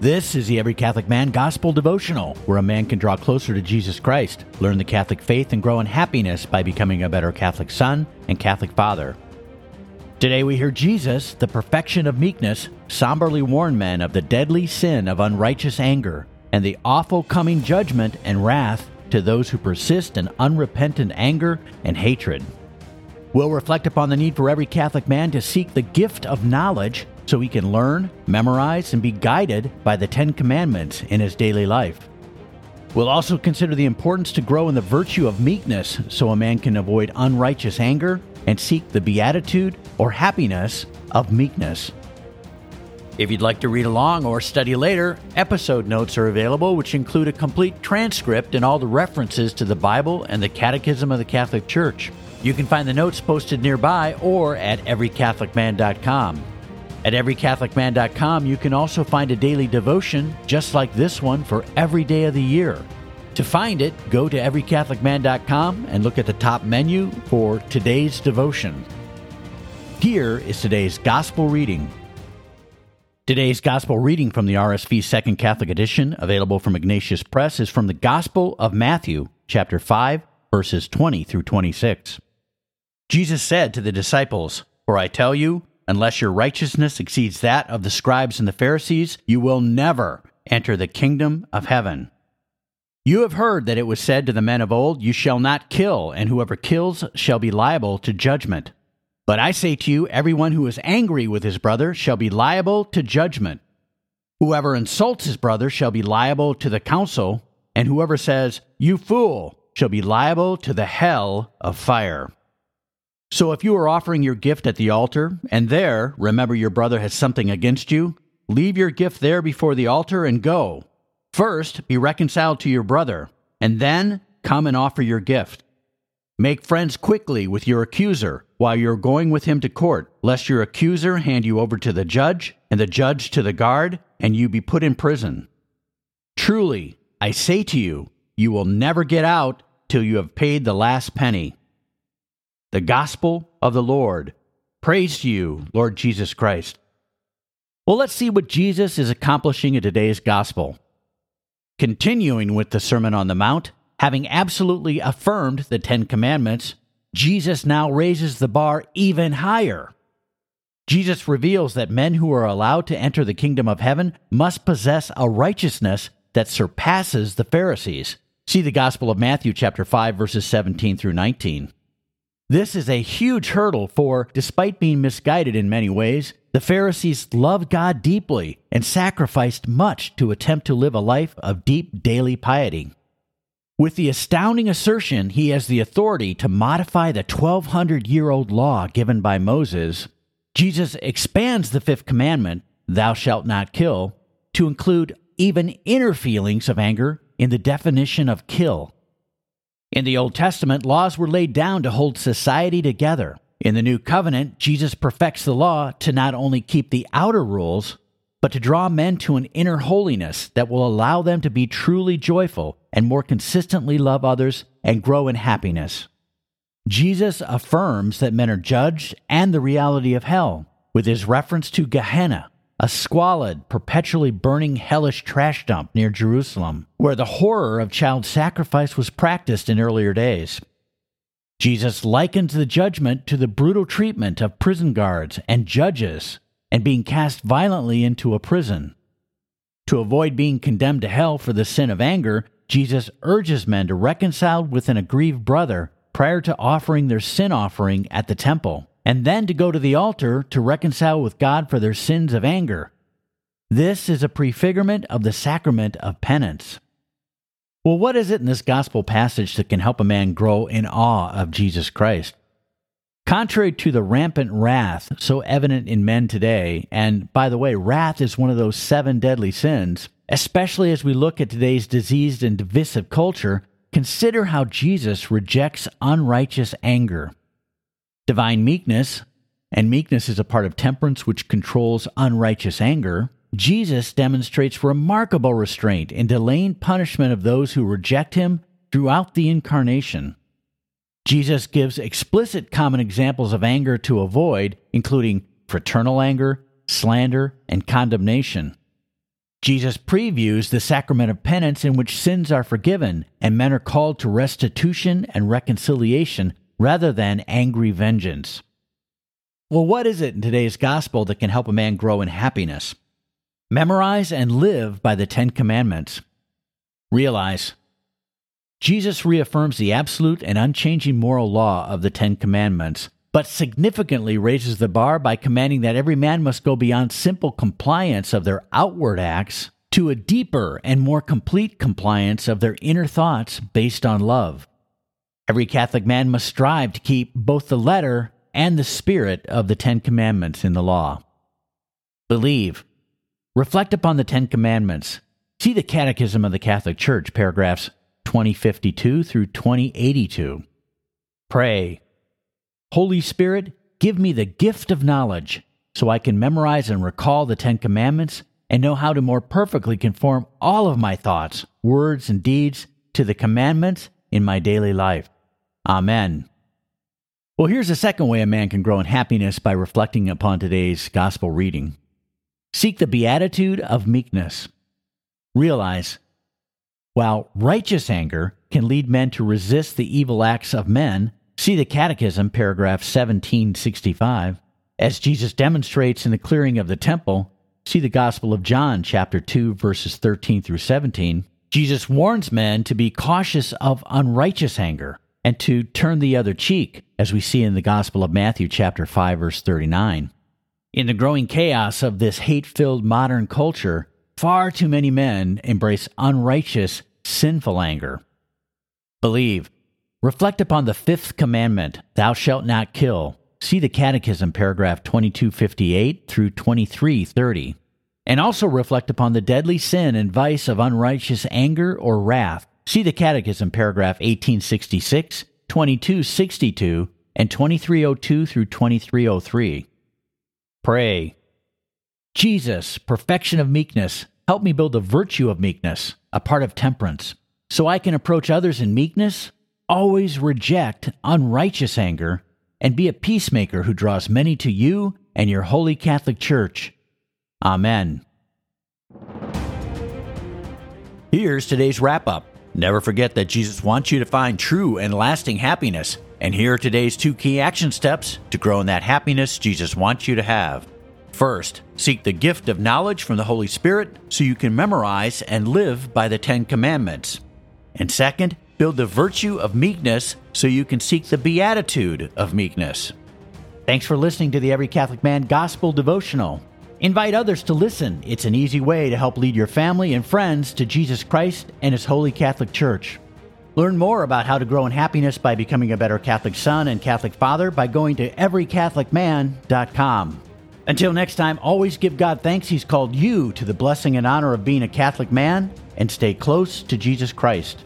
This is the Every Catholic Man Gospel Devotional, where a man can draw closer to Jesus Christ, learn the Catholic faith, and grow in happiness by becoming a better Catholic son and Catholic father. Today we hear Jesus, the perfection of meekness, somberly warn men of the deadly sin of unrighteous anger and the awful coming judgment and wrath to those who persist in unrepentant anger and hatred. We'll reflect upon the need for every Catholic man to seek the gift of knowledge so he can learn, memorize, and be guided by the Ten Commandments in his daily life. We'll also consider the importance to grow in the virtue of meekness so a man can avoid unrighteous anger and seek the beatitude or happiness of meekness. If you'd like to read along or study later, episode notes are available, which include a complete transcript and all the references to the Bible and the Catechism of the Catholic Church. You can find the notes posted nearby or at everycatholicman.com. At everycatholicman.com, you can also find a daily devotion just like this one for every day of the year. To find it, go to everycatholicman.com and look at the top menu for today's devotion. Here is today's gospel reading. Today's gospel reading from the RSV Second Catholic Edition, available from Ignatius Press, is from the Gospel of Matthew, chapter 5, verses 20 through 26. Jesus said to the disciples, For I tell you, Unless your righteousness exceeds that of the scribes and the Pharisees, you will never enter the kingdom of heaven. You have heard that it was said to the men of old, You shall not kill, and whoever kills shall be liable to judgment. But I say to you, everyone who is angry with his brother shall be liable to judgment. Whoever insults his brother shall be liable to the council, and whoever says, You fool, shall be liable to the hell of fire. So if you are offering your gift at the altar, and there remember your brother has something against you, leave your gift there before the altar and go. First, be reconciled to your brother, and then come and offer your gift. Make friends quickly with your accuser while you're going with him to court, lest your accuser hand you over to the judge, and the judge to the guard, and you be put in prison. Truly, I say to you, you will never get out till you have paid the last penny. The Gospel of the Lord. Praise to you, Lord Jesus Christ. Well, let's see what Jesus is accomplishing in today's Gospel. Continuing with the Sermon on the Mount, having absolutely affirmed the Ten Commandments, Jesus now raises the bar even higher. Jesus reveals that men who are allowed to enter the kingdom of heaven must possess a righteousness that surpasses the Pharisees. See the Gospel of Matthew chapter 5 verses 17 through 19. This is a huge hurdle for, despite being misguided in many ways, the Pharisees loved God deeply and sacrificed much to attempt to live a life of deep daily piety. With the astounding assertion he has the authority to modify the 1200 year old law given by Moses, Jesus expands the fifth commandment, Thou shalt not kill, to include even inner feelings of anger in the definition of kill. In the Old Testament, laws were laid down to hold society together. In the New Covenant, Jesus perfects the law to not only keep the outer rules, but to draw men to an inner holiness that will allow them to be truly joyful and more consistently love others and grow in happiness. Jesus affirms that men are judged and the reality of hell with his reference to Gehenna, a squalid, perpetually burning hellish trash dump near Jerusalem, where the horror of child sacrifice was practiced in earlier days. Jesus likens the judgment to the brutal treatment of prison guards and judges and being cast violently into a prison. To avoid being condemned to hell for the sin of anger, Jesus urges men to reconcile with an aggrieved brother prior to offering their sin offering at the temple and then to go to the altar to reconcile with God for their sins of anger. This is a prefigurement of the sacrament of penance. Well, what is it in this gospel passage that can help a man grow in awe of Jesus Christ? Contrary to the rampant wrath so evident in men today, and by the way, wrath is one of those seven deadly sins, especially as we look at today's diseased and divisive culture, consider how Jesus rejects unrighteous anger. Divine meekness, and meekness is a part of temperance which controls unrighteous anger, Jesus demonstrates remarkable restraint in delaying punishment of those who reject him throughout the incarnation. Jesus gives explicit common examples of anger to avoid, including fraternal anger, slander, and condemnation. Jesus previews the sacrament of penance in which sins are forgiven and men are called to restitution and reconciliation rather than angry vengeance. Well, what is it in today's gospel that can help a man grow in happiness? Memorize and live by the Ten Commandments. Realize Jesus reaffirms the absolute and unchanging moral law of the Ten Commandments, but significantly raises the bar by commanding that every man must go beyond simple compliance of their outward acts to a deeper and more complete compliance of their inner thoughts based on love. Every Catholic man must strive to keep both the letter and the spirit of the Ten Commandments in the law. Believe. Reflect upon the Ten Commandments. See the Catechism of the Catholic Church, paragraphs 2052 through 2082. Pray. Holy Spirit, give me the gift of knowledge so I can memorize and recall the Ten Commandments and know how to more perfectly conform all of my thoughts, words, and deeds to the commandments in my daily life. Amen. Well, here's a second way a man can grow in happiness by reflecting upon today's gospel reading. Seek the beatitude of meekness. Realize while righteous anger can lead men to resist the evil acts of men, see the Catechism, paragraph 1765. As Jesus demonstrates in the clearing of the temple, see the Gospel of John, chapter 2, verses 13 through 17. Jesus warns men to be cautious of unrighteous anger and to turn the other cheek, as we see in the Gospel of Matthew, chapter 5, verse 39. In the growing chaos of this hate filled modern culture, Far too many men embrace unrighteous, sinful anger. Believe. Reflect upon the fifth commandment, thou shalt not kill. See the Catechism, paragraph 2258 through 2330. And also reflect upon the deadly sin and vice of unrighteous anger or wrath. See the Catechism, paragraph 1866, 2262, and 2302 through 2303. Pray. Jesus, perfection of meekness, help me build the virtue of meekness, a part of temperance, so I can approach others in meekness, always reject unrighteous anger, and be a peacemaker who draws many to you and your holy Catholic Church. Amen. Here's today's wrap up. Never forget that Jesus wants you to find true and lasting happiness. And here are today's two key action steps to grow in that happiness Jesus wants you to have. First, seek the gift of knowledge from the Holy Spirit so you can memorize and live by the Ten Commandments. And second, build the virtue of meekness so you can seek the beatitude of meekness. Thanks for listening to the Every Catholic Man Gospel Devotional. Invite others to listen. It's an easy way to help lead your family and friends to Jesus Christ and His Holy Catholic Church. Learn more about how to grow in happiness by becoming a better Catholic son and Catholic father by going to everycatholicman.com. Until next time, always give God thanks He's called you to the blessing and honor of being a Catholic man and stay close to Jesus Christ.